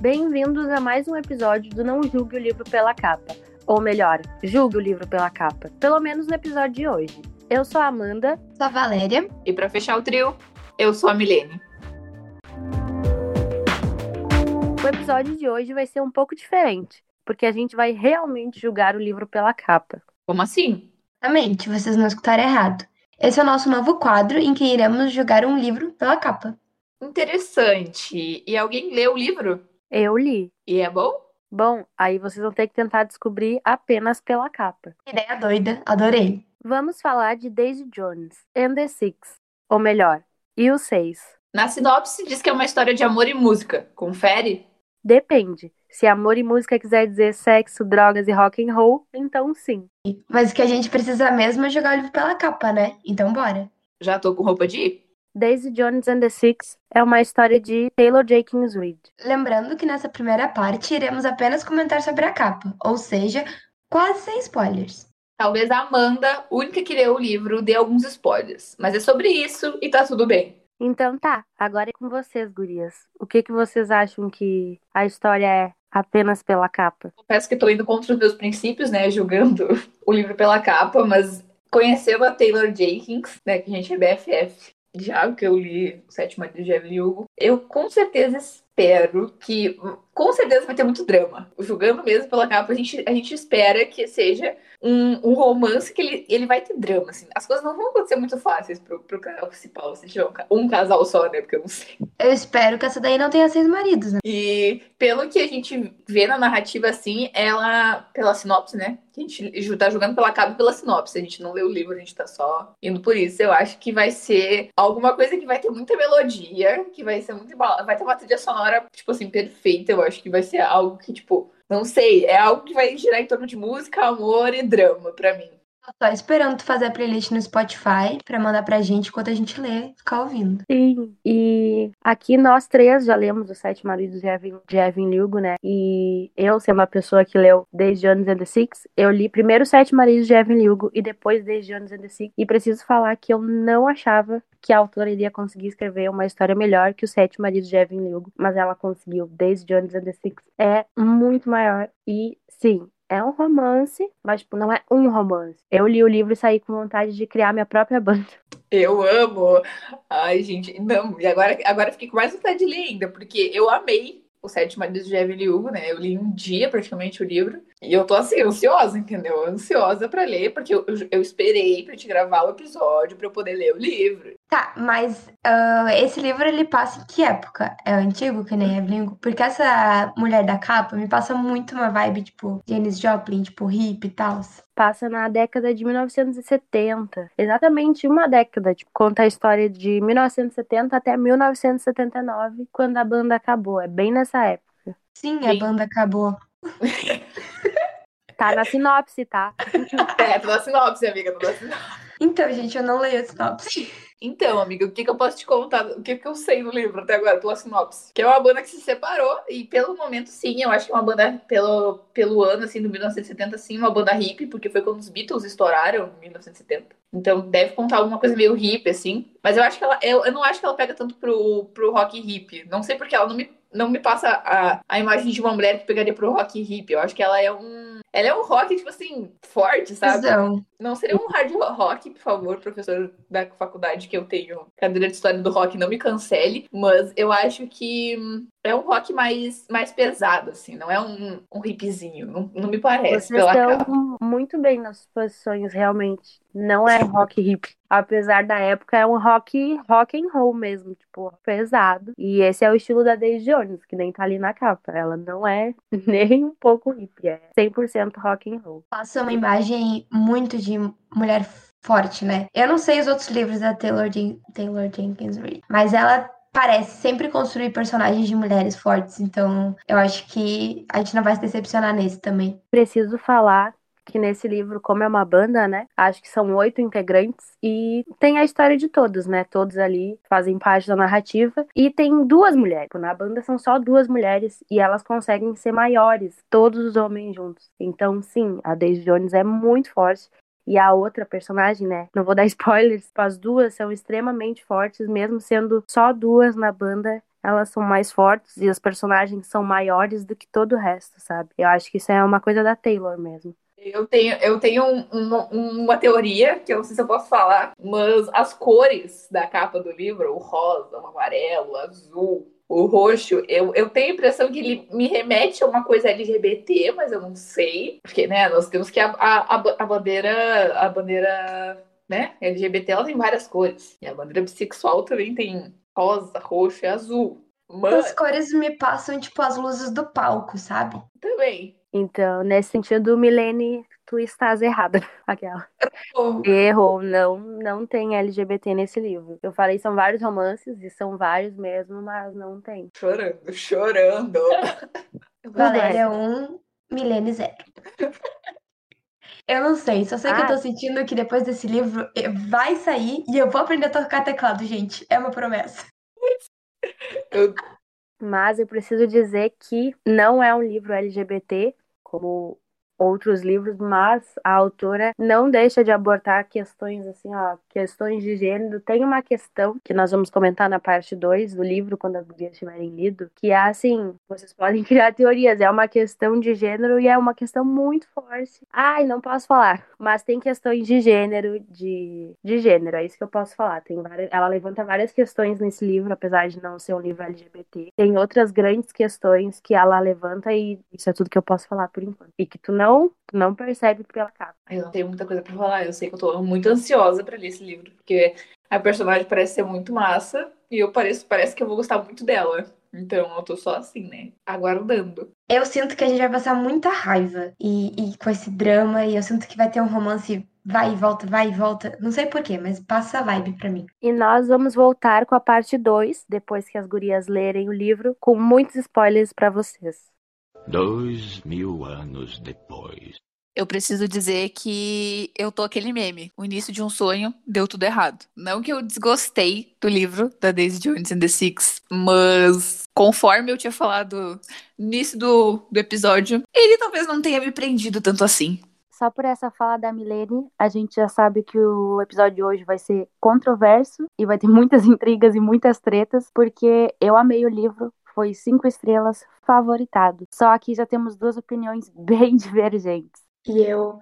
Bem-vindos a mais um episódio do Não Julgue o Livro pela Capa. Ou melhor, julgue o livro pela capa. Pelo menos no episódio de hoje. Eu sou a Amanda. Sou a Valéria. E para fechar o trio, eu sou a Milene. O episódio de hoje vai ser um pouco diferente, porque a gente vai realmente julgar o livro pela capa. Como assim? Exatamente, vocês não escutaram errado. Esse é o nosso novo quadro em que iremos julgar um livro pela capa. Interessante. E alguém leu o livro? Eu li. E é bom? Bom, aí vocês vão ter que tentar descobrir apenas pela capa. Ideia doida, adorei. Vamos falar de Daisy Jones and the Six, ou melhor, e os Seis. Na sinopse diz que é uma história de amor e música. Confere? Depende. Se amor e música quiser dizer sexo, drogas e rock and roll, então sim. Mas o que a gente precisa mesmo é jogar o livro pela capa, né? Então bora. Já tô com roupa de ir? Daisy Jones and the Six é uma história de Taylor Jenkins Reid. Lembrando que nessa primeira parte iremos apenas comentar sobre a capa, ou seja, quase sem spoilers. Talvez a Amanda, única que leu o livro, dê alguns spoilers, mas é sobre isso e tá tudo bem. Então tá, agora é com vocês, gurias. O que, que vocês acham que a história é apenas pela capa? Confesso que tô indo contra os meus princípios, né, julgando o livro pela capa, mas conhecendo a Taylor Jenkins, né, que a gente é BFF, já que eu li o Maridos de Evelyn Hugo, eu com certeza espero que. Com certeza vai ter muito drama. Julgando mesmo pela capa, a gente, a gente espera que seja um, um romance que ele, ele vai ter drama, assim. As coisas não vão acontecer muito fáceis pro, pro canal principal, se tiver um, um casal só, né? Porque eu não sei. Eu espero que essa daí não tenha seis maridos, né? E pelo que a gente vê na narrativa, assim, ela, pela sinopse, né? A gente tá jogando pela capa e pela sinopse. A gente não lê o livro, a gente tá só indo por isso. Eu acho que vai ser alguma coisa que vai ter muita melodia, que vai ser muito. Vai ter uma trilha sonora, tipo assim, perfeita. Eu acho que vai ser algo que, tipo, não sei, é algo que vai girar em torno de música, amor e drama para mim. Tô só esperando tu fazer a playlist no Spotify pra mandar pra gente enquanto a gente lê, ficar ouvindo. Sim, e aqui nós três já lemos os Sete Maridos de Evan, de Evan Hugo, né? E eu, sendo uma pessoa que leu desde Jones and the Six, eu li primeiro Sete Maridos de Evan Hugo e depois desde Jones and the Six. E preciso falar que eu não achava que a autora iria conseguir escrever uma história melhor que os Sete Maridos de Evan Hugo, mas ela conseguiu desde Jones and the Six. É muito maior e sim, é um romance, mas tipo, não é um romance. Eu li o livro e saí com vontade de criar minha própria banda. Eu amo! Ai, gente, não. E agora, agora fiquei com mais vontade de ler ainda, porque eu amei o Sete Maridos de Evelyn Hugo, né? Eu li um dia praticamente o livro. E eu tô assim, ansiosa, entendeu? Ansiosa para ler, porque eu, eu, esperei pra te gravar o episódio para eu poder ler o livro. Tá, mas uh, esse livro ele passa em que época? É antigo, que nem Evelyn Hugo? Porque essa mulher da capa me passa muito uma vibe, tipo, Janis Joplin, tipo, hippie e tal. Passa na década de 1970. Exatamente uma década. Tipo, conta a história de 1970 até 1979, quando a banda acabou. É bem nessa época. Sim, a banda acabou. Tá na sinopse, tá? É, tá na sinopse, amiga, tá na sinopse. Então, gente, eu não leio a sinopse. Então, amiga, o que, que eu posso te contar? O que, que eu sei do livro até agora, pela sinopse? Que é uma banda que se separou, e pelo momento, sim, eu acho que é uma banda, pelo, pelo ano, assim, do 1970, sim, uma banda hippie, porque foi quando os Beatles estouraram, em 1970. Então, deve contar alguma coisa meio hippie, assim. Mas eu acho que ela, eu, eu não acho que ela pega tanto pro, pro rock hippie. Não sei porque ela não me, não me passa a, a imagem de uma mulher que pegaria pro rock hippie. Eu acho que ela é um ela é um rock, tipo assim, forte, sabe? Não. Não seria um hard rock, por favor, professor da faculdade que eu tenho cadeira de história do rock, não me cancele. Mas eu acho que é um rock mais, mais pesado, assim, não é um, um hipzinho. Não, não me parece. Vocês pela estão capa. muito bem nas posições, realmente. Não é rock hip. Apesar da época, é um rock rock and roll mesmo, tipo, pesado. E esse é o estilo da Daisy Jones, que nem tá ali na capa. Ela não é nem um pouco hip, é 100% rock and roll. Passa uma imagem muito de mulher forte, né? Eu não sei os outros livros da Taylor, Jen Taylor Jenkins Reid, mas ela parece sempre construir personagens de mulheres fortes, então eu acho que a gente não vai se decepcionar nesse também. Preciso falar que nesse livro, como é uma banda, né? Acho que são oito integrantes e tem a história de todos, né? Todos ali fazem parte da narrativa e tem duas mulheres. Na banda são só duas mulheres e elas conseguem ser maiores, todos os homens juntos. Então, sim, a Daisy Jones é muito forte. E a outra personagem, né? Não vou dar spoilers, as duas são extremamente fortes, mesmo sendo só duas na banda elas são mais fortes e os personagens são maiores do que todo o resto, sabe? Eu acho que isso é uma coisa da Taylor mesmo. Eu tenho, eu tenho um, uma, uma teoria, que eu não sei se eu posso falar, mas as cores da capa do livro, o rosa, o amarelo, o azul, o roxo, eu, eu tenho a impressão que ele me remete a uma coisa LGBT, mas eu não sei. Porque, né, nós temos que a, a, a bandeira, a bandeira, né, LGBT, ela tem várias cores. E a bandeira bissexual também tem rosa, roxo e azul. Mas... As cores me passam, tipo, as luzes do palco, sabe? Também. Então, nesse sentido, Milene, tu estás errada. Aquela. Oh. Errou, não, não tem LGBT nesse livro. Eu falei, são vários romances, e são vários mesmo, mas não tem. Chorando, chorando. Valéria 1, um, Milene 0. Eu não sei, só sei ah. que eu tô sentindo que depois desse livro eh, vai sair e eu vou aprender a tocar teclado, gente. É uma promessa. Eu... Mas eu preciso dizer que não é um livro LGBT, como outros livros, mas a autora não deixa de abordar questões assim, ó, questões de gênero. Tem uma questão que nós vamos comentar na parte 2 do livro, quando as gurias tiverem lido, que é assim, vocês podem criar teorias, é uma questão de gênero e é uma questão muito forte. Ai, não posso falar, mas tem questões de gênero, de, de gênero, é isso que eu posso falar. Tem várias, ela levanta várias questões nesse livro, apesar de não ser um livro LGBT. Tem outras grandes questões que ela levanta e isso é tudo que eu posso falar por enquanto. E que tu não não, não percebe pela capa. Eu não tenho muita coisa para falar. Eu sei que eu tô muito ansiosa para ler esse livro, porque a personagem parece ser muito massa e eu pareço, parece que eu vou gostar muito dela. Então eu tô só assim, né? Aguardando. Eu sinto que a gente vai passar muita raiva e, e com esse drama, e eu sinto que vai ter um romance vai e volta, vai e volta. Não sei porquê, mas passa a vibe pra mim. E nós vamos voltar com a parte 2, depois que as gurias lerem o livro, com muitos spoilers para vocês. Dois mil anos depois. Eu preciso dizer que eu tô aquele meme. O início de um sonho deu tudo errado. Não que eu desgostei do livro da Daisy Jones and the Six, mas conforme eu tinha falado no início do, do episódio, ele talvez não tenha me prendido tanto assim. Só por essa fala da Milene, a gente já sabe que o episódio de hoje vai ser controverso e vai ter muitas intrigas e muitas tretas, porque eu amei o livro, foi cinco estrelas, favoritado. Só aqui já temos duas opiniões bem divergentes. E eu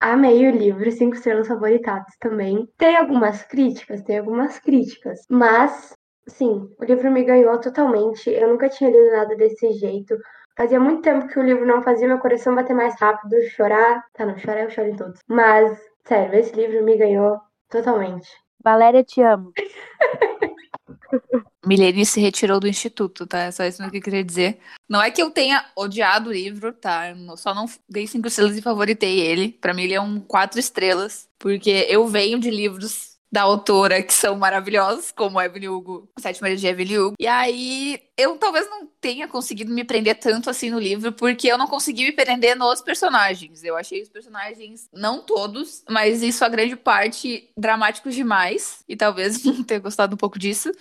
amei o livro, cinco estrelas favoritados também. Tem algumas críticas, tem algumas críticas, mas sim, o livro me ganhou totalmente. Eu nunca tinha lido nada desse jeito. Fazia muito tempo que o livro não fazia meu coração bater mais rápido, chorar. Tá, não, chorar eu choro em todos. Mas, sério, esse livro me ganhou totalmente. Valéria, te amo. Milene se retirou do instituto, tá? É só isso que eu queria dizer. Não é que eu tenha odiado o livro, tá? Eu só não dei cinco estrelas e favoritei ele. Para mim, ele é um quatro estrelas, porque eu venho de livros da autora, que são maravilhosos, como Evelyn Hugo, Sete de Evelyn Hugo. E aí, eu talvez não tenha conseguido me prender tanto assim no livro, porque eu não consegui me prender nos personagens. Eu achei os personagens, não todos, mas em sua grande parte, dramáticos demais. E talvez não tenha gostado um pouco disso.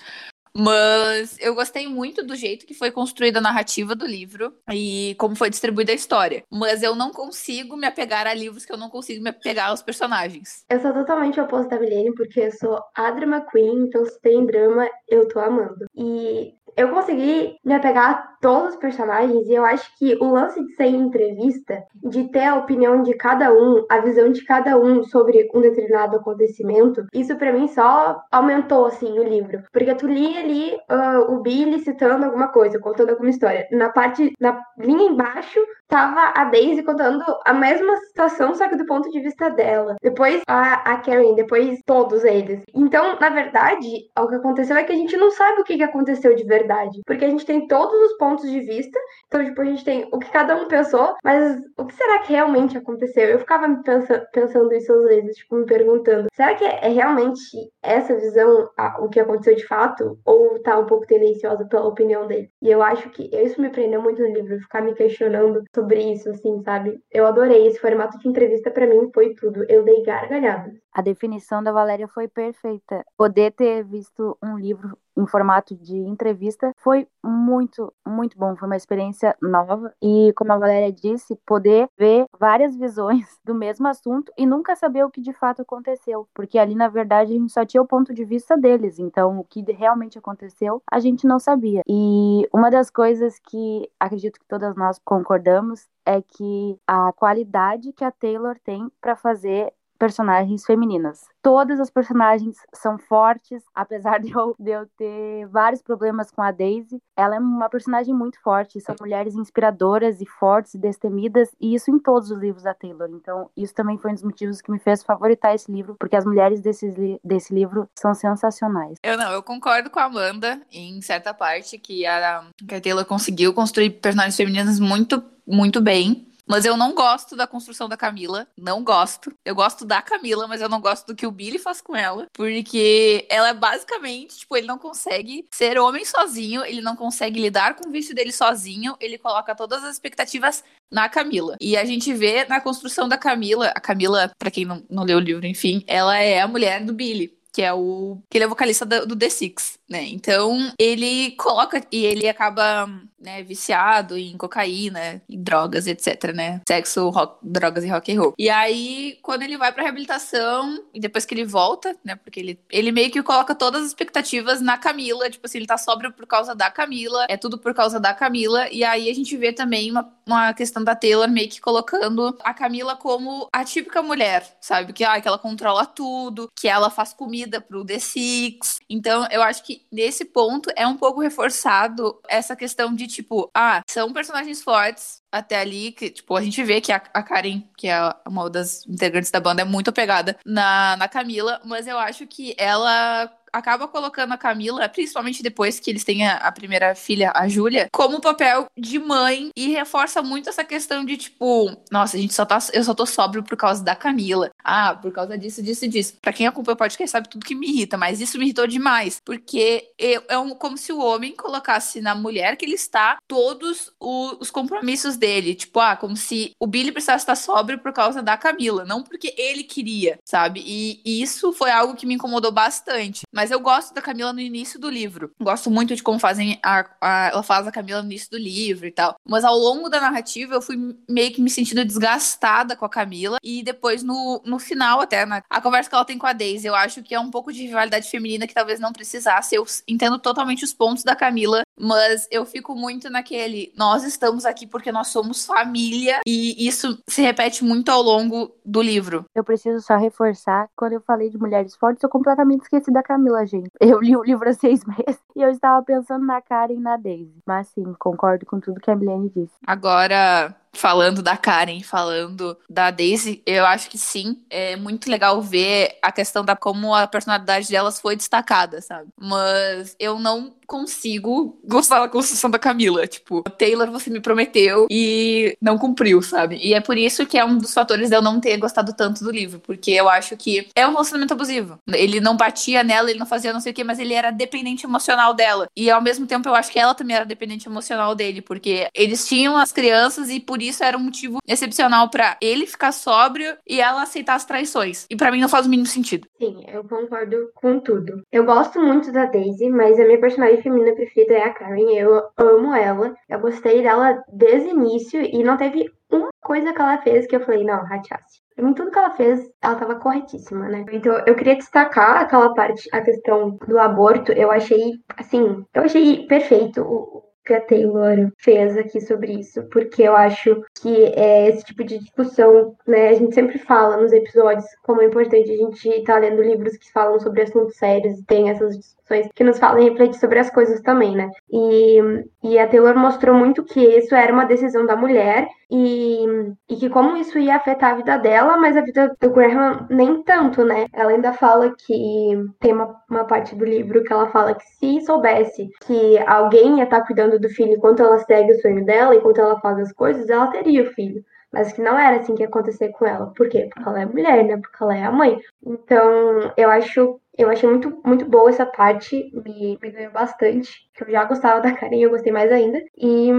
Mas eu gostei muito do jeito que foi construída a narrativa do livro e como foi distribuída a história. Mas eu não consigo me apegar a livros que eu não consigo me apegar aos personagens. Eu sou totalmente oposta da Milene, porque eu sou a drama queen, então se tem drama, eu tô amando. E eu consegui me apegar a todos os personagens e eu acho que o lance de ser em entrevista, de ter a opinião de cada um, a visão de cada um sobre um determinado acontecimento, isso para mim só aumentou assim o livro, porque tu lia ali uh, o Billy citando alguma coisa, contando alguma história. Na parte, na linha embaixo, tava a Daisy contando a mesma situação, só que do ponto de vista dela. Depois a, a Karen, depois todos eles. Então, na verdade, o que aconteceu é que a gente não sabe o que, que aconteceu de verdade. Porque a gente tem todos os pontos de vista. Então, tipo, a gente tem o que cada um pensou, mas o que será que realmente aconteceu? Eu ficava pensa, pensando isso às vezes, tipo, me perguntando: será que é realmente essa visão a, o que aconteceu de fato? Ou tá um pouco tendenciosa pela opinião dele? E eu acho que isso me prendeu muito no livro, ficar me questionando sobre isso, assim, sabe? Eu adorei esse formato de entrevista para mim foi tudo. Eu dei gargalhadas. A definição da Valéria foi perfeita. Poder ter visto um livro em formato de entrevista foi muito, muito bom. Foi uma experiência nova e, como a Valéria disse, poder ver várias visões do mesmo assunto e nunca saber o que de fato aconteceu, porque ali na verdade a gente só tinha o ponto de vista deles, então o que realmente aconteceu a gente não sabia. E uma das coisas que acredito que todas nós concordamos é que a qualidade que a Taylor tem para fazer personagens femininas. Todas as personagens são fortes, apesar de eu, de eu ter vários problemas com a Daisy. Ela é uma personagem muito forte, são mulheres inspiradoras e fortes e destemidas, e isso em todos os livros da Taylor. Então, isso também foi um dos motivos que me fez favoritar esse livro, porque as mulheres desse, desse livro são sensacionais. Eu não, eu concordo com a Amanda em certa parte que a, que a Taylor conseguiu construir personagens femininas muito, muito bem. Mas eu não gosto da construção da Camila. Não gosto. Eu gosto da Camila, mas eu não gosto do que o Billy faz com ela. Porque ela é basicamente, tipo, ele não consegue ser homem sozinho, ele não consegue lidar com o vício dele sozinho, ele coloca todas as expectativas na Camila. E a gente vê na construção da Camila, a Camila, para quem não, não leu o livro, enfim, ela é a mulher do Billy que é o que ele é vocalista do, do The Six, né? Então ele coloca e ele acaba né, viciado em cocaína, em drogas, etc, né? Sexo, rock, drogas e rock and roll. E aí quando ele vai para reabilitação e depois que ele volta, né? Porque ele ele meio que coloca todas as expectativas na Camila, tipo assim, ele tá sóbrio por causa da Camila, é tudo por causa da Camila. E aí a gente vê também uma, uma questão da Taylor meio que colocando a Camila como a típica mulher, sabe? Que, ah, que ela controla tudo, que ela faz comida pro The Six. Então, eu acho que nesse ponto é um pouco reforçado essa questão de, tipo, ah, são personagens fortes, até ali, que, tipo, a gente vê que a, a Karen, que é uma das integrantes da banda, é muito apegada na, na Camila, mas eu acho que ela acaba colocando a Camila, principalmente depois que eles têm a, a primeira filha, a Júlia, como papel de mãe e reforça muito essa questão de tipo, nossa, a gente só tá, eu só tô sóbrio por causa da Camila. Ah, por causa disso, disso e disso. Pra quem acompanha o podcast sabe tudo que me irrita, mas isso me irritou demais, porque eu, é um, como se o homem colocasse na mulher que ele está todos o, os compromissos dele, tipo, ah, como se o Billy precisasse estar sóbrio por causa da Camila, não porque ele queria, sabe? E, e isso foi algo que me incomodou bastante. Mas eu gosto da Camila no início do livro. Gosto muito de como fazem a, a, ela faz a Camila no início do livro e tal. Mas ao longo da narrativa eu fui meio que me sentindo desgastada com a Camila. E depois no, no final, até, na, a conversa que ela tem com a Daisy, eu acho que é um pouco de rivalidade feminina que talvez não precisasse. Eu entendo totalmente os pontos da Camila, mas eu fico muito naquele. Nós estamos aqui porque nós somos família. E isso se repete muito ao longo do livro. Eu preciso só reforçar, quando eu falei de mulheres fortes, eu completamente esqueci da Camila gente. Eu li o livro há seis meses e eu estava pensando na Karen e na Daisy. Mas sim, concordo com tudo que a Milene disse. Agora, falando da Karen, falando da Daisy, eu acho que sim, é muito legal ver a questão da como a personalidade delas foi destacada, sabe? Mas eu não consigo gostar da construção da Camila. Tipo, Taylor, você me prometeu e não cumpriu, sabe? E é por isso que é um dos fatores de eu não ter gostado tanto do livro, porque eu acho que é um relacionamento abusivo. Ele não batia nela, ele não fazia não sei o que, mas ele era dependente emocional dela. E ao mesmo tempo eu acho que ela também era dependente emocional dele, porque eles tinham as crianças e por isso era um motivo excepcional para ele ficar sóbrio e ela aceitar as traições. E para mim não faz o mínimo sentido. Sim, eu concordo com tudo. Eu gosto muito da Daisy, mas a minha personagem feminina preferida é a Karen. Eu amo ela. Eu gostei dela desde o início e não teve uma coisa que ela fez que eu falei, não, rateasse. Pra mim, tudo que ela fez, ela tava corretíssima, né? Então, eu queria destacar aquela parte, a questão do aborto. Eu achei, assim, eu achei perfeito o, que a Taylor fez aqui sobre isso, porque eu acho que é esse tipo de discussão, né? A gente sempre fala nos episódios como é importante a gente estar tá lendo livros que falam sobre assuntos sérios e tem essas discussões que nos falam refletir sobre as coisas também, né? E, e a Taylor mostrou muito que isso era uma decisão da mulher e, e que como isso ia afetar a vida dela, mas a vida do Graham nem tanto, né? Ela ainda fala que tem uma, uma parte do livro que ela fala que se soubesse que alguém ia estar tá cuidando do filho enquanto ela segue o sonho dela, enquanto ela faz as coisas, ela teria o filho mas que não era assim que ia acontecer com ela. Por quê? Porque ela é mulher, né? Porque ela é a mãe. Então, eu acho Eu achei muito, muito boa essa parte, me, me ganhou bastante. Eu já gostava da Karen, eu gostei mais ainda. E,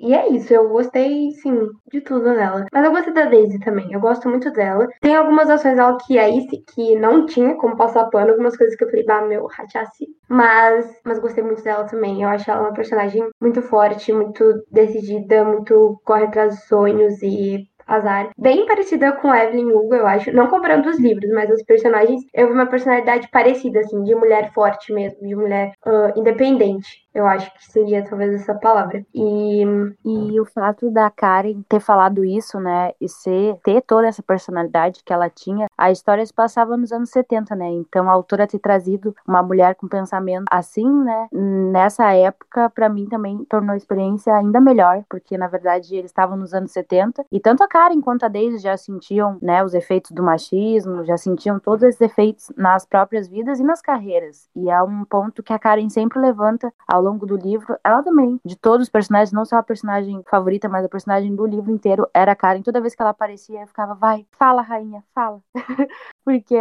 e é isso, eu gostei, sim, de tudo nela. Mas eu gostei da Daisy também, eu gosto muito dela. Tem algumas ações dela que é isso, que não tinha como passar pano, algumas coisas que eu falei, bah, meu, rachasse. Mas, mas gostei muito dela também. Eu acho ela uma personagem muito forte, muito decidida, muito corre atrás dos sonhos e azar. Bem parecida com Evelyn Hugo, eu acho. Não cobrando os livros, mas os personagens. Eu vi uma personalidade parecida, assim, de mulher forte mesmo, de mulher uh, independente. Eu acho que seria talvez essa palavra. E, e o fato da Karen ter falado isso, né, e ser, ter toda essa personalidade que ela tinha, a história se passava nos anos 70, né? Então a autora ter trazido uma mulher com pensamento assim, né, nessa época, para mim também tornou a experiência ainda melhor, porque na verdade eles estavam nos anos 70 e tanto a Karen quanto a Daisy já sentiam, né, os efeitos do machismo, já sentiam todos esses efeitos nas próprias vidas e nas carreiras. E é um ponto que a Karen sempre levanta ao longo do livro, ela também, de todos os personagens, não só a personagem favorita, mas a personagem do livro inteiro era a Karen. Toda vez que ela aparecia, eu ficava, vai, fala, rainha, fala. Porque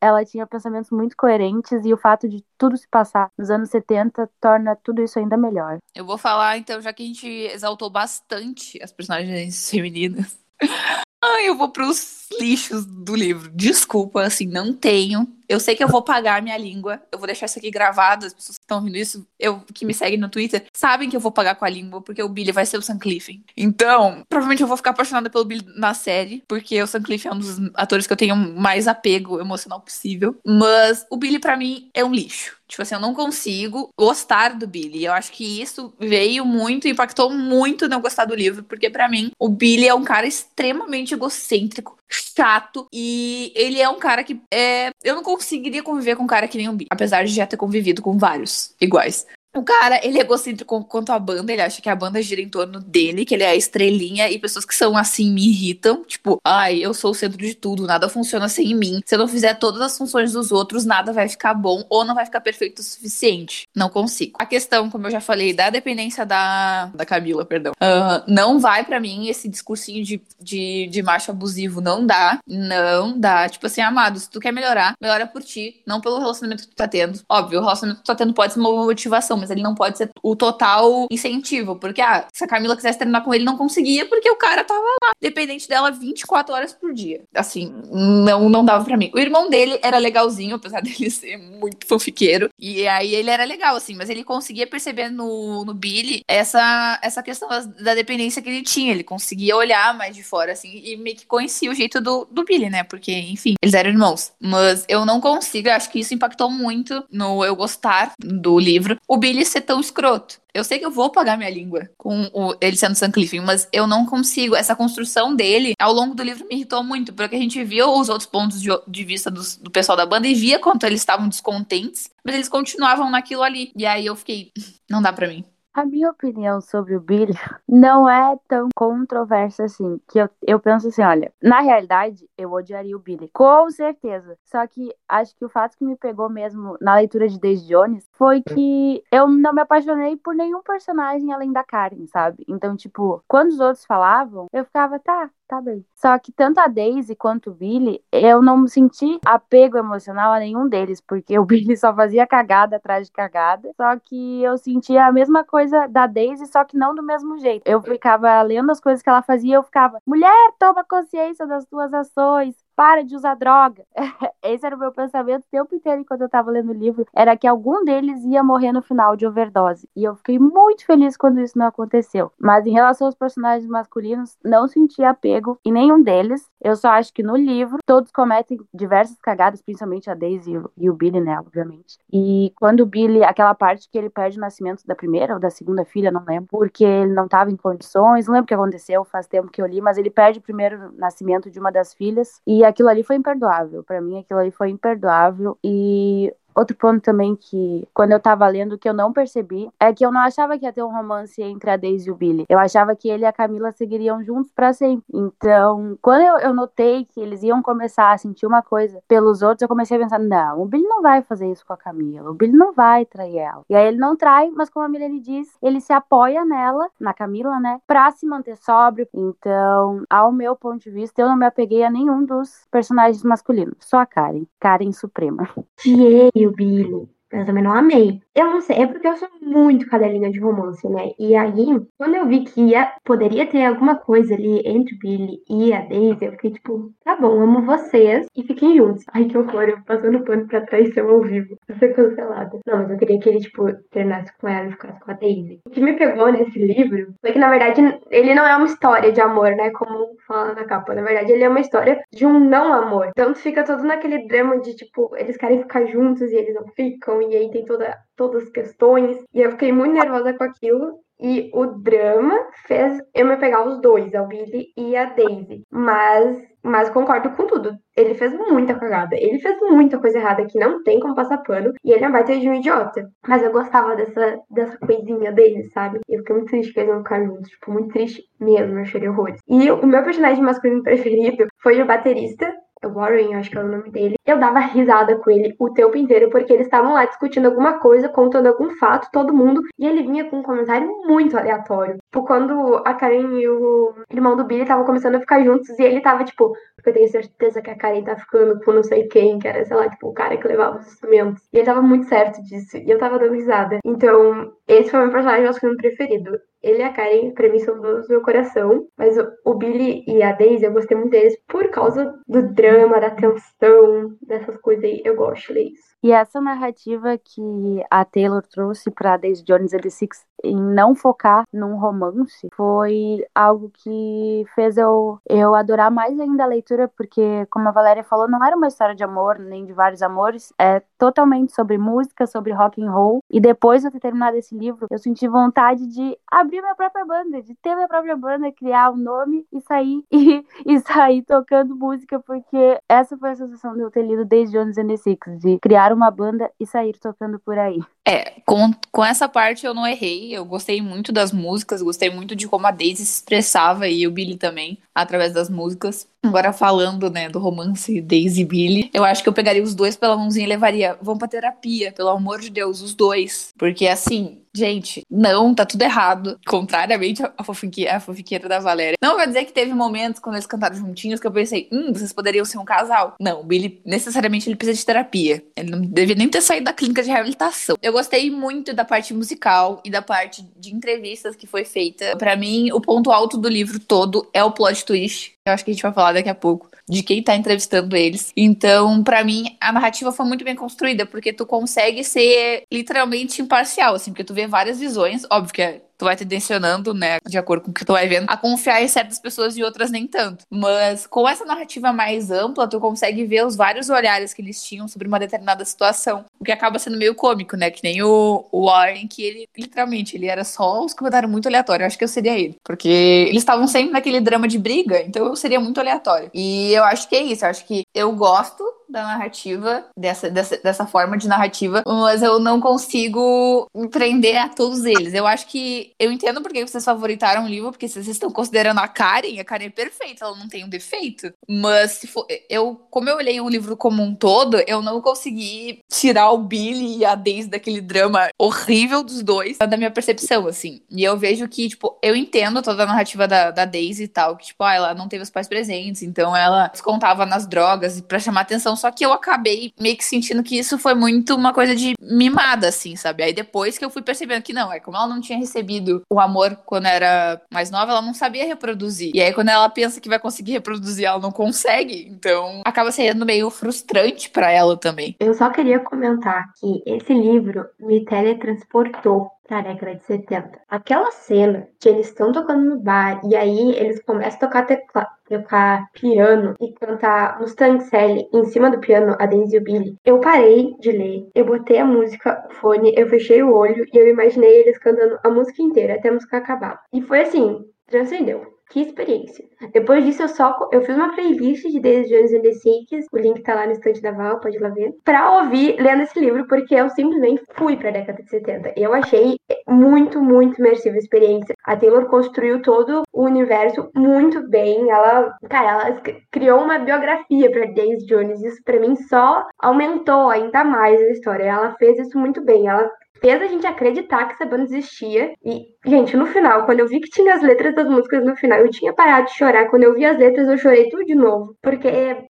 ela tinha pensamentos muito coerentes e o fato de tudo se passar nos anos 70 torna tudo isso ainda melhor. Eu vou falar, então, já que a gente exaltou bastante as personagens femininas. Ai, eu vou pros lixos do livro. Desculpa, assim, não tenho eu sei que eu vou pagar minha língua. Eu vou deixar isso aqui gravado. As pessoas que estão ouvindo isso, eu que me seguem no Twitter, sabem que eu vou pagar com a língua, porque o Billy vai ser o Sam Cliff. Então, provavelmente eu vou ficar apaixonada pelo Billy na série, porque o Sam Cliff é um dos atores que eu tenho mais apego emocional possível. Mas o Billy, para mim, é um lixo. Tipo assim, eu não consigo gostar do Billy. Eu acho que isso veio muito, impactou muito não gostar do livro, porque para mim o Billy é um cara extremamente egocêntrico, chato, e ele é um cara que é, eu não conseguiria conviver com um cara que nem o Billy, apesar de já ter convivido com vários iguais. O cara, ele é egocêntrico quanto à banda, ele acha que a banda gira em torno dele, que ele é a estrelinha, e pessoas que são assim me irritam. Tipo, ai, eu sou o centro de tudo, nada funciona sem mim. Se eu não fizer todas as funções dos outros, nada vai ficar bom ou não vai ficar perfeito o suficiente. Não consigo. A questão, como eu já falei, da dependência da, da Camila, perdão, uh, não vai para mim esse discursinho de, de, de macho abusivo. Não dá. Não dá. Tipo assim, amado, se tu quer melhorar, melhora por ti, não pelo relacionamento que tu tá tendo. Óbvio, o relacionamento que tu tá tendo pode ser uma motivação, ele não pode ser o total incentivo. Porque, ah, se a Camila quisesse terminar com ele, não conseguia, porque o cara tava lá, dependente dela 24 horas por dia. Assim, não, não dava para mim. O irmão dele era legalzinho, apesar dele ser muito fanfiqueiro. E aí ele era legal, assim, mas ele conseguia perceber no, no Billy essa, essa questão da, da dependência que ele tinha. Ele conseguia olhar mais de fora, assim, e meio que conhecia o jeito do, do Billy, né? Porque, enfim, eles eram irmãos. Mas eu não consigo, eu acho que isso impactou muito no eu gostar do livro. O Billy ele ser tão escroto. Eu sei que eu vou pagar minha língua com o, ele sendo Sam Clifford, mas eu não consigo. Essa construção dele, ao longo do livro, me irritou muito, porque a gente viu os outros pontos de, de vista do, do pessoal da banda e via quanto eles estavam descontentes, mas eles continuavam naquilo ali. E aí eu fiquei, não dá para mim. A minha opinião sobre o Billy não é tão controversa assim. Que eu, eu penso assim: olha, na realidade, eu odiaria o Billy. Com certeza. Só que acho que o fato que me pegou mesmo na leitura de Daisy Jones foi que eu não me apaixonei por nenhum personagem além da Karen, sabe? Então, tipo, quando os outros falavam, eu ficava, tá, tá bem. Só que tanto a Daisy quanto o Billy, eu não senti apego emocional a nenhum deles, porque o Billy só fazia cagada atrás de cagada. Só que eu sentia a mesma coisa da Daisy, só que não do mesmo jeito. Eu ficava lendo as coisas que ela fazia, eu ficava, mulher, toma consciência das tuas ações para de usar droga. Esse era o meu pensamento o tempo inteiro enquanto eu tava lendo o livro, era que algum deles ia morrer no final de overdose. E eu fiquei muito feliz quando isso não aconteceu. Mas em relação aos personagens masculinos, não senti apego em nenhum deles. Eu só acho que no livro todos cometem diversas cagadas, principalmente a Daisy e o Billy, né, obviamente. E quando o Billy, aquela parte que ele perde o nascimento da primeira ou da segunda filha, não lembro, porque ele não tava em condições, não lembro o que aconteceu, faz tempo que eu li, mas ele perde o primeiro nascimento de uma das filhas e aquilo ali foi imperdoável. Para mim, aquilo ali foi imperdoável. E Outro ponto também que, quando eu tava lendo, que eu não percebi, é que eu não achava que ia ter um romance entre a Daisy e o Billy. Eu achava que ele e a Camila seguiriam juntos para sempre. Então, quando eu, eu, notei que eles iam começar a sentir uma coisa pelos outros, eu comecei a pensar: não, o Billy não vai fazer isso com a Camila. O Billy não vai trair ela. E aí ele não trai, mas como a Milene diz, ele se apoia nela, na Camila, né, pra se manter sóbrio. Então, ao meu ponto de vista, eu não me apeguei a nenhum dos personagens masculinos. Só a Karen. Karen Suprema. E amei o Billy. Eu também não amei. Eu não sei, é porque eu sou muito cadelinha de romance, né? E aí, quando eu vi que ia, poderia ter alguma coisa ali entre o Billy e a Daisy, eu fiquei tipo, tá bom, amo vocês e fiquem juntos. Ai, que horror, eu passando pano pra traição ao vivo. Vou ser cancelada. Não, mas eu queria que ele, tipo, terminasse com ela e ficasse com a Daisy. O que me pegou nesse livro foi que, na verdade, ele não é uma história de amor, né? Como fala na capa. Na verdade, ele é uma história de um não amor. Então fica todo naquele drama de, tipo, eles querem ficar juntos e eles não ficam. E aí tem toda todas as questões. E eu fiquei muito nervosa com aquilo. E o drama fez eu me pegar os dois, a Billy e a Daisy. Mas, mas concordo com tudo. Ele fez muita cagada. Ele fez muita coisa errada que não tem como passar pano. E ele é um baita de um idiota. Mas eu gostava dessa, dessa coisinha dele, sabe? Eu fiquei muito triste que eles não ficaram juntos. Tipo, muito triste mesmo. Eu chorei horrores. E o meu personagem masculino preferido foi o baterista Warren, acho que é o nome dele, eu dava risada com ele o tempo inteiro, porque eles estavam lá discutindo alguma coisa, contando algum fato, todo mundo, e ele vinha com um comentário muito aleatório. Tipo, quando a Karen e o irmão do Billy estavam começando a ficar juntos, e ele tava, tipo, porque eu tenho certeza que a Karen tá ficando com não sei quem, que era, sei lá, tipo, o cara que levava os instrumentos. E ele tava muito certo disso, e eu tava dando risada. Então, esse foi meu personagem masculino preferido. Ele e a Karen, pra mim, são dois do meu coração. Mas o Billy e a Daisy, eu gostei muito deles por causa do drama, da tensão, dessas coisas aí. Eu gosto de ler isso. E essa narrativa que a Taylor trouxe para Daisy Jones and the Six em não focar num romance foi algo que fez eu, eu adorar mais ainda a leitura, porque, como a Valéria falou, não era uma história de amor, nem de vários amores, é totalmente sobre música, sobre rock and roll. E depois de eu ter terminado esse livro, eu senti vontade de abrir minha própria banda, de ter minha própria banda, criar um nome e sair e, e sair tocando música, porque essa foi a sensação de eu ter lido Daisy Jones and the Six, de criar uma banda e sair tocando por aí. É, com, com essa parte eu não errei. Eu gostei muito das músicas, gostei muito de como a Daisy se expressava e o Billy também, através das músicas. Agora falando, né, do romance Daisy e Billy, eu acho que eu pegaria os dois pela mãozinha e levaria, vão pra terapia, pelo amor de Deus, os dois. Porque assim, gente, não, tá tudo errado. Contrariamente à fofiqueira, fofiqueira da Valéria. Não vai dizer que teve momentos quando eles cantaram juntinhos que eu pensei, hum, vocês poderiam ser um casal. Não, o Billy, necessariamente, ele precisa de terapia. Ele não devia nem ter saído da clínica de reabilitação. Eu gostei muito da parte musical e da parte de entrevistas que foi feita. Para mim, o ponto alto do livro todo é o plot twist. Eu acho que a gente vai falar daqui a pouco de quem tá entrevistando eles. Então, para mim, a narrativa foi muito bem construída, porque tu consegue ser literalmente imparcial, assim, porque tu vê várias visões, óbvio que é tu vai tendencionando, né, de acordo com o que tu vai vendo, a confiar em certas pessoas e outras nem tanto. Mas com essa narrativa mais ampla, tu consegue ver os vários olhares que eles tinham sobre uma determinada situação, o que acaba sendo meio cômico, né, que nem o, o Warren, que ele, literalmente, ele era só os comentários muito aleatórios. Eu acho que eu seria ele, porque eles estavam sempre naquele drama de briga, então eu seria muito aleatório. E eu acho que é isso, eu acho que eu gosto da narrativa, dessa, dessa, dessa forma de narrativa, mas eu não consigo empreender a todos eles. Eu acho que. Eu entendo porque vocês favoritaram o livro, porque vocês estão considerando a Karen, a Karen é perfeita, ela não tem um defeito. Mas se for. Eu, como eu olhei o livro como um todo, eu não consegui tirar o Billy e a Daisy daquele drama horrível dos dois da minha percepção, assim. E eu vejo que, tipo, eu entendo toda a narrativa da, da Daisy e tal, que, tipo, ah, ela não teve os pais presentes, então ela descontava nas drogas para chamar atenção só que eu acabei meio que sentindo que isso foi muito uma coisa de mimada, assim, sabe? Aí depois que eu fui percebendo que não, é como ela não tinha recebido o amor quando era mais nova, ela não sabia reproduzir. E aí quando ela pensa que vai conseguir reproduzir, ela não consegue. Então acaba sendo meio frustrante para ela também. Eu só queria comentar que esse livro me teletransportou pra década de 70. Aquela cena que eles estão tocando no bar e aí eles começam a tocar teclado tocar piano e cantar Mustang Sally em cima do piano, a Daisy e o Billy, eu parei de ler, eu botei a música, o fone, eu fechei o olho e eu imaginei eles cantando a música inteira até a música acabar. E foi assim, transcendeu. Que experiência. Depois disso, eu só eu fiz uma playlist de Daisy Jones and the o link tá lá no estante da Val, pode ir lá ver, pra ouvir lendo esse livro, porque eu simplesmente fui pra década de 70. Eu achei muito, muito imersiva a experiência. A Taylor construiu todo o universo muito bem. Ela, cara, ela criou uma biografia pra Daisy Jones. Isso pra mim só aumentou ainda mais a história. Ela fez isso muito bem. Ela fez a gente acreditar que essa banda existia. E, gente, no final, quando eu vi que tinha as letras das músicas no final, eu tinha parado de chorar. Quando eu vi as letras, eu chorei tudo de novo. Porque,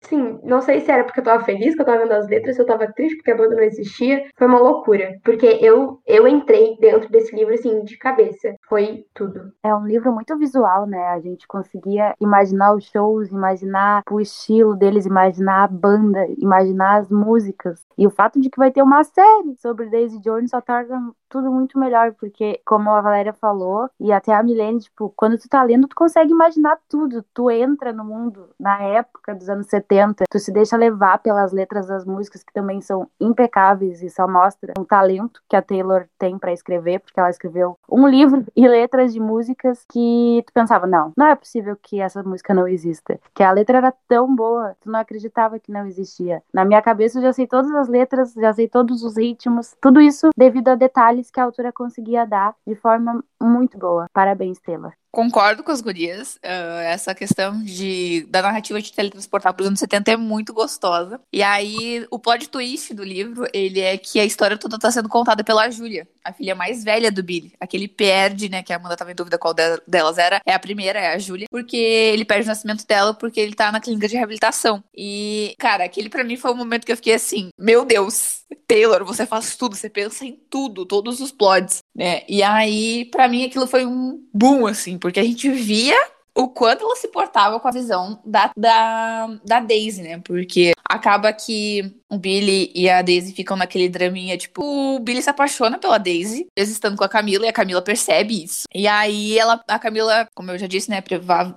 assim, não sei se era porque eu tava feliz que eu tava vendo as letras, se eu tava triste porque a banda não existia. Foi uma loucura. Porque eu, eu entrei dentro desse livro, assim, de cabeça. Foi tudo. É um livro muito visual, né? A gente conseguia imaginar os shows, imaginar o estilo deles, imaginar a banda, imaginar as músicas. E o fato de que vai ter uma série sobre Daisy Jones só torna tudo muito melhor, porque, como a Valéria falou, e até a Milene, tipo, quando tu tá lendo, tu consegue imaginar tudo. Tu entra no mundo na época dos anos 70, tu se deixa levar pelas letras das músicas, que também são impecáveis e só mostra o talento que a Taylor tem para escrever, porque ela escreveu um livro letras de músicas que tu pensava, não, não é possível que essa música não exista. Que a letra era tão boa, tu não acreditava que não existia. Na minha cabeça eu já sei todas as letras, já sei todos os ritmos, tudo isso devido a detalhes que a autora conseguia dar de forma muito boa. Parabéns, Taylor. Concordo com as gurias. Uh, essa questão de, da narrativa de teletransportar para os anos 70 é muito gostosa. E aí, o plot twist do livro, ele é que a história toda está sendo contada pela Júlia, a filha mais velha do Billy. Aquele perde, né, que a Amanda estava em dúvida qual delas era. É a primeira, é a Júlia, porque ele perde o nascimento dela porque ele tá na clínica de reabilitação. E, cara, aquele para mim foi um momento que eu fiquei assim, meu Deus, Taylor, você faz tudo, você pensa em tudo, todos os plots, né? E aí, para mim, aquilo foi um boom, assim, porque a gente via o quanto ela se portava com a visão da, da, da Daisy, né? Porque acaba que o Billy e a Daisy ficam naquele draminha, tipo, o Billy se apaixona pela Daisy, estando com a Camila, e a Camila percebe isso. E aí ela, a Camila, como eu já disse, né,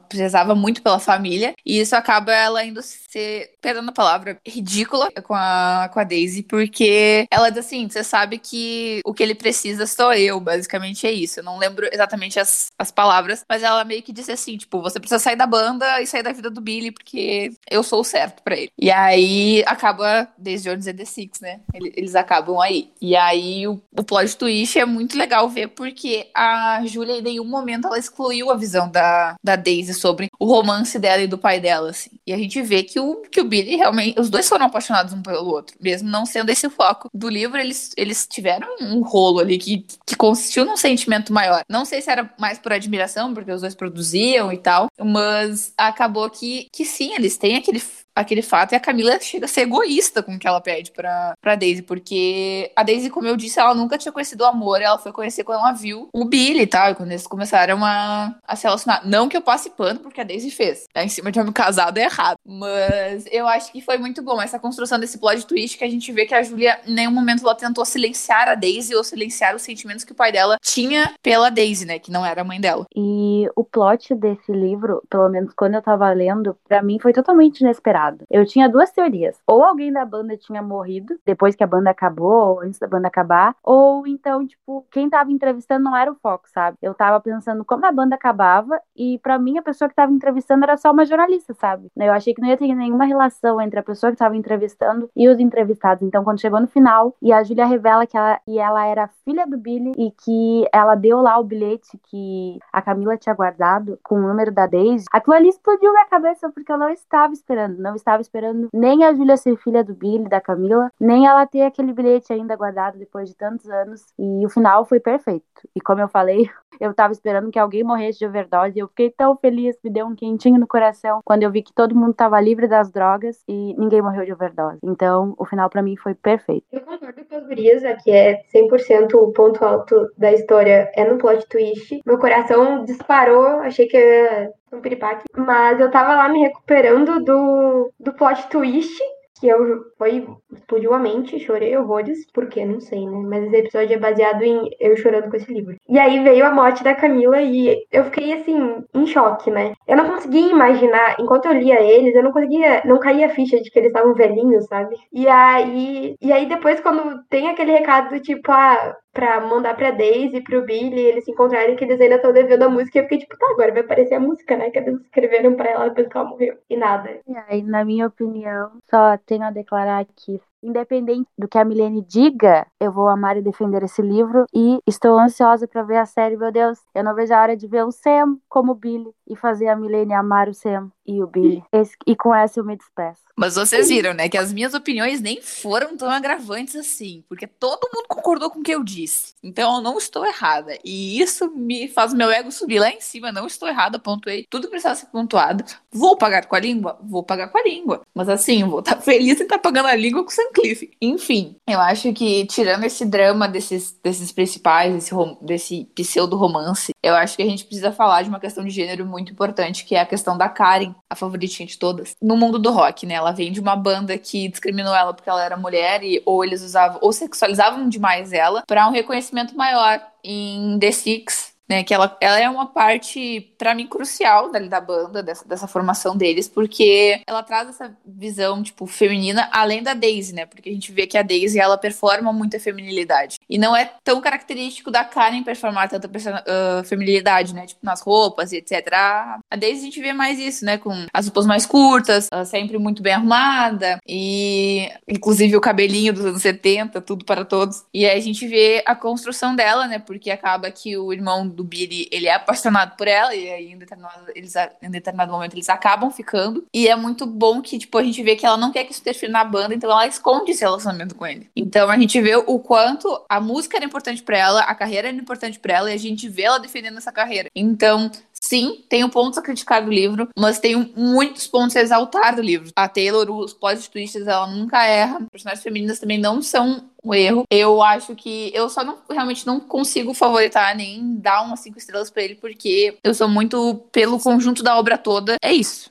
prezava muito pela família, e isso acaba ela indo ser, perdendo a palavra, ridícula com a, com a Daisy, porque ela diz assim, você sabe que o que ele precisa sou eu, basicamente é isso. Eu não lembro exatamente as, as palavras, mas ela meio que disse assim, tipo, você precisa sair da banda e sair da vida do Billy, porque eu sou o certo para ele. E aí acaba desde Jones and the Six, né? Eles acabam aí. E aí o, o plot twist é muito legal ver porque a Julia em nenhum momento ela excluiu a visão da, da Daisy sobre o romance dela e do pai dela, assim. E a gente vê que o, que o Billy realmente. Os dois foram apaixonados um pelo outro. Mesmo não sendo esse o foco do livro, eles, eles tiveram um rolo ali que, que consistiu num sentimento maior. Não sei se era mais por admiração, porque os dois produziam e tal, mas acabou que, que sim, eles têm aquele aquele fato e a Camila chega a ser egoísta com o que ela pede pra, pra Daisy, porque a Daisy, como eu disse, ela nunca tinha conhecido o amor, ela foi conhecer quando ela viu o Billy e tal, e quando eles começaram a, a se relacionar. Não que eu passe pano, porque a Daisy fez, tá em cima de homem casado é errado, mas eu acho que foi muito bom essa construção desse plot twist que a gente vê que a Julia, em nenhum momento, ela tentou silenciar a Daisy ou silenciar os sentimentos que o pai dela tinha pela Daisy, né, que não era a mãe dela. E o plot desse livro, pelo menos quando eu tava lendo, para mim foi totalmente inesperado. Eu tinha duas teorias. Ou alguém da banda tinha morrido depois que a banda acabou, ou antes da banda acabar, ou então, tipo, quem tava entrevistando não era o foco, sabe? Eu tava pensando como a banda acabava e para mim a pessoa que tava entrevistando era só uma jornalista, sabe? Eu achei que não ia ter nenhuma relação entre a pessoa que tava entrevistando e os entrevistados. Então, quando chegou no final e a Julia revela que ela, e ela era filha do Billy e que ela deu lá o bilhete que a Camila tinha guardado com o número da Daisy, aquilo ali explodiu minha cabeça porque eu não estava esperando, não estava esperando nem a Júlia ser filha do Billy, da Camila, nem ela ter aquele bilhete ainda guardado depois de tantos anos. E o final foi perfeito. E como eu falei, eu tava esperando que alguém morresse de overdose eu fiquei tão feliz, me deu um quentinho no coração quando eu vi que todo mundo tava livre das drogas e ninguém morreu de overdose. Então, o final para mim foi perfeito. Eu concordo as gurias, aqui é 100% o ponto alto da história é no plot twist. Meu coração disparou, achei que ia um piripaque. Mas eu tava lá me recuperando do, do plot twist que eu foi explodiu a mente, chorei horrores, porque não sei, né? Mas esse episódio é baseado em eu chorando com esse livro. E aí veio a morte da Camila e eu fiquei assim em choque, né? Eu não conseguia imaginar, enquanto eu lia eles, eu não conseguia, não caía a ficha de que eles estavam velhinhos, sabe? E aí, e aí depois quando tem aquele recado do tipo, ah, pra mandar pra Daisy pro Billy eles se encontrarem que eles ainda estão devendo a música. E eu fiquei tipo, tá, agora vai aparecer a música, né? Que eles escreveram pra ela depois que ela morreu. E nada. E aí, na minha opinião, só tenho a declarar que independente do que a Milene diga, eu vou amar e defender esse livro e estou ansiosa para ver a série, meu Deus. Eu não vejo a hora de ver o Sam como Billy e fazer a Milene amar o Sam. E o Billy. Esse- e com essa eu me despeço. Mas vocês viram, né, que as minhas opiniões nem foram tão agravantes assim, porque todo mundo concordou com o que eu disse. Então eu não estou errada. E isso me faz meu ego subir lá em cima. Não estou errada, pontuei. Tudo precisava ser pontuado. Vou pagar com a língua? Vou pagar com a língua. Mas assim, vou estar feliz em estar pagando a língua com o Sancliffe. Enfim, eu acho que tirando esse drama desses, desses principais, desse, desse pseudo-romance, eu acho que a gente precisa falar de uma questão de gênero muito importante, que é a questão da Karen, a favoritinha de todas, no mundo do rock, né? Ela vem de uma banda que discriminou ela porque ela era mulher e ou eles usavam ou sexualizavam demais ela para um reconhecimento maior em The Six. Né, que ela, ela é uma parte, pra mim, crucial da, da banda, dessa, dessa formação deles, porque ela traz essa visão, tipo, feminina, além da Daisy, né? Porque a gente vê que a Daisy, ela performa muita feminilidade. E não é tão característico da Karen performar tanta ah, feminilidade, né? Tipo, nas roupas e etc. A, a Daisy a gente vê mais isso, né? Com as roupas mais curtas, ela sempre muito bem arrumada, e inclusive o cabelinho dos anos 70, tudo para todos. E aí a gente vê a construção dela, né? Porque acaba que o irmão do Billy, ele é apaixonado por ela, e aí em determinado, eles, em determinado momento eles acabam ficando. E é muito bom que, tipo, a gente vê que ela não quer que isso interfira na banda, então ela esconde esse relacionamento com ele. Então a gente vê o quanto a música era importante pra ela, a carreira era importante pra ela, e a gente vê ela defendendo essa carreira. Então, Sim, tenho pontos a criticar do livro, mas tenho muitos pontos a exaltar do livro. A Taylor, os plot twists, ela nunca erra. As personagens femininas também não são um erro. Eu acho que eu só não realmente não consigo favoritar nem dar umas cinco estrelas pra ele, porque eu sou muito pelo conjunto da obra toda. É isso.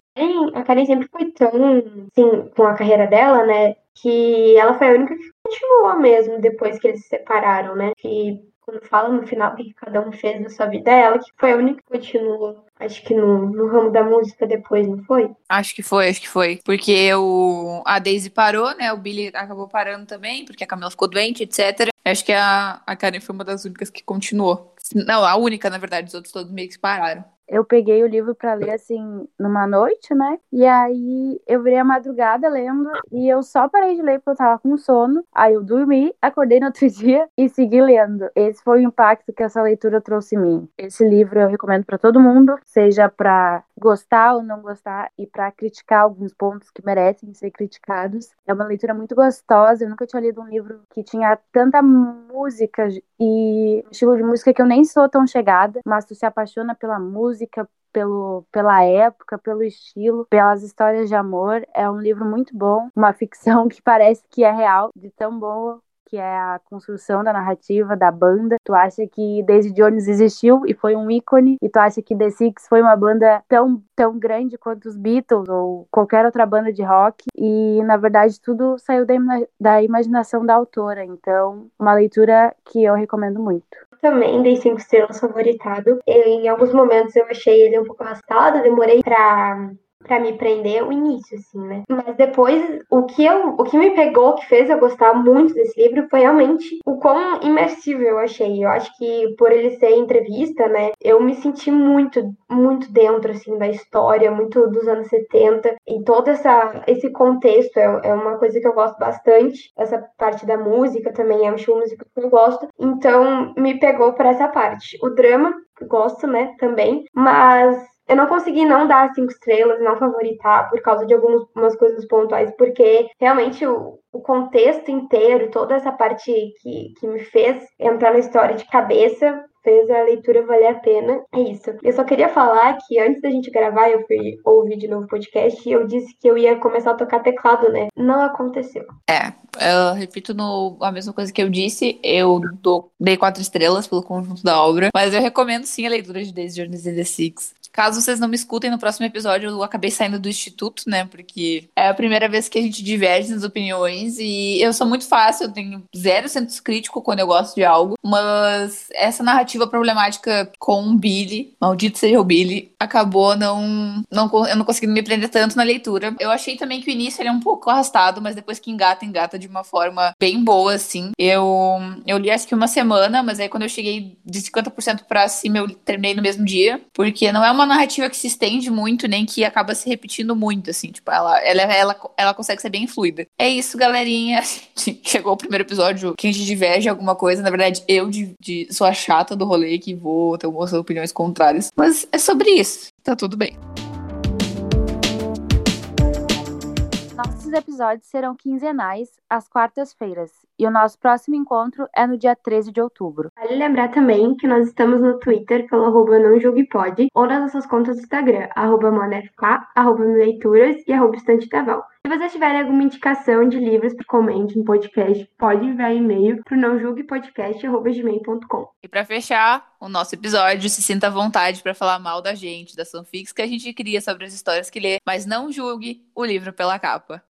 A Karen sempre foi tão, assim, com a carreira dela, né? Que ela foi a única que continuou mesmo depois que eles se separaram, né? Que quando fala no final o que cada um fez na sua vida, é ela que foi a única que continuou. Acho que no, no ramo da música depois, não foi? Acho que foi, acho que foi. Porque o, a Daisy parou, né? O Billy acabou parando também, porque a Camila ficou doente, etc. Acho que a, a Karen foi uma das únicas que continuou. Não, a única, na verdade, os outros todos meio que pararam. Eu peguei o livro pra ler assim numa noite, né? E aí eu virei a madrugada lendo e eu só parei de ler porque eu tava com sono. Aí eu dormi, acordei no outro dia e segui lendo. Esse foi o impacto que essa leitura trouxe em mim. Esse livro eu recomendo pra todo mundo, seja pra gostar ou não gostar e pra criticar alguns pontos que merecem ser criticados. É uma leitura muito gostosa. Eu nunca tinha lido um livro que tinha tanta música e estilo de música que eu nem sou tão chegada, mas tu se apaixona pela música, pelo, pela época, pelo estilo, pelas histórias de amor. É um livro muito bom, uma ficção que parece que é real, de tão boa que é a construção da narrativa da banda. Tu acha que Daisy Jones existiu e foi um ícone, e tu acha que The Six foi uma banda tão, tão grande quanto os Beatles ou qualquer outra banda de rock, e na verdade tudo saiu da, da imaginação da autora. Então, uma leitura que eu recomendo muito. Também dei cinco estrelas favoritado. Eu, em alguns momentos eu achei ele um pouco arrastado, demorei pra, pra me prender o início, assim, né? Mas depois, o que, eu, o que me pegou, que fez eu gostar muito desse livro, foi realmente o quão imersível eu achei. Eu acho que por ele ser entrevista, né, eu me senti muito, muito dentro, assim, da história, muito dos anos 70. E todo essa, esse contexto é, é uma coisa que eu gosto bastante. Essa parte da música também é um estilo musical que eu gosto. Então, me pegou por essa parte. O drama, gosto, né, também. Mas eu não consegui não dar cinco estrelas, não favoritar por causa de algumas coisas pontuais, porque realmente o, o contexto inteiro, toda essa parte que, que me fez entrar na história de cabeça, fez a leitura valer a pena. É isso. Eu só queria falar que antes da gente gravar, eu fui ouvir de novo o podcast e eu disse que eu ia começar a tocar teclado, né? Não aconteceu. É, eu repito no, a mesma coisa que eu disse, eu dou, dei quatro estrelas pelo conjunto da obra, mas eu recomendo sim a leitura de Daisy Jones and the Six. Caso vocês não me escutem no próximo episódio, eu acabei saindo do instituto, né? Porque é a primeira vez que a gente diverge nas opiniões e eu sou muito fácil, eu tenho zero senso crítico quando eu gosto de algo, mas essa narrativa problemática com o Billy, maldito seja o Billy, acabou não, não eu não conseguindo me prender tanto na leitura. Eu achei também que o início ele é um pouco arrastado, mas depois que engata, engata de uma forma bem boa, assim. Eu, eu li acho que uma semana, mas aí quando eu cheguei de 50% pra cima, eu terminei no mesmo dia, porque não é uma narrativa que se estende muito, nem que acaba se repetindo muito, assim, tipo, ela, ela, ela, ela consegue ser bem fluida. É isso, galerinha. Chegou o primeiro episódio que a gente diverge alguma coisa. Na verdade, eu de, de- sou a chata do rolê que vou ter algumas opiniões contrárias. Mas é sobre isso. Tá tudo bem. Episódios serão quinzenais, às quartas-feiras, e o nosso próximo encontro é no dia 13 de outubro. Vale lembrar também que nós estamos no Twitter pelo arroba não ou nas nossas contas do Instagram, arroba monafk, arroba leituras e arroba estante Se vocês tiverem alguma indicação de livros, comente no podcast, pode enviar e-mail para o nãojulguepodcast.gmail.com. E para fechar o nosso episódio, se sinta à vontade para falar mal da gente, da fanfics que a gente cria sobre as histórias que lê, mas não julgue o livro pela capa.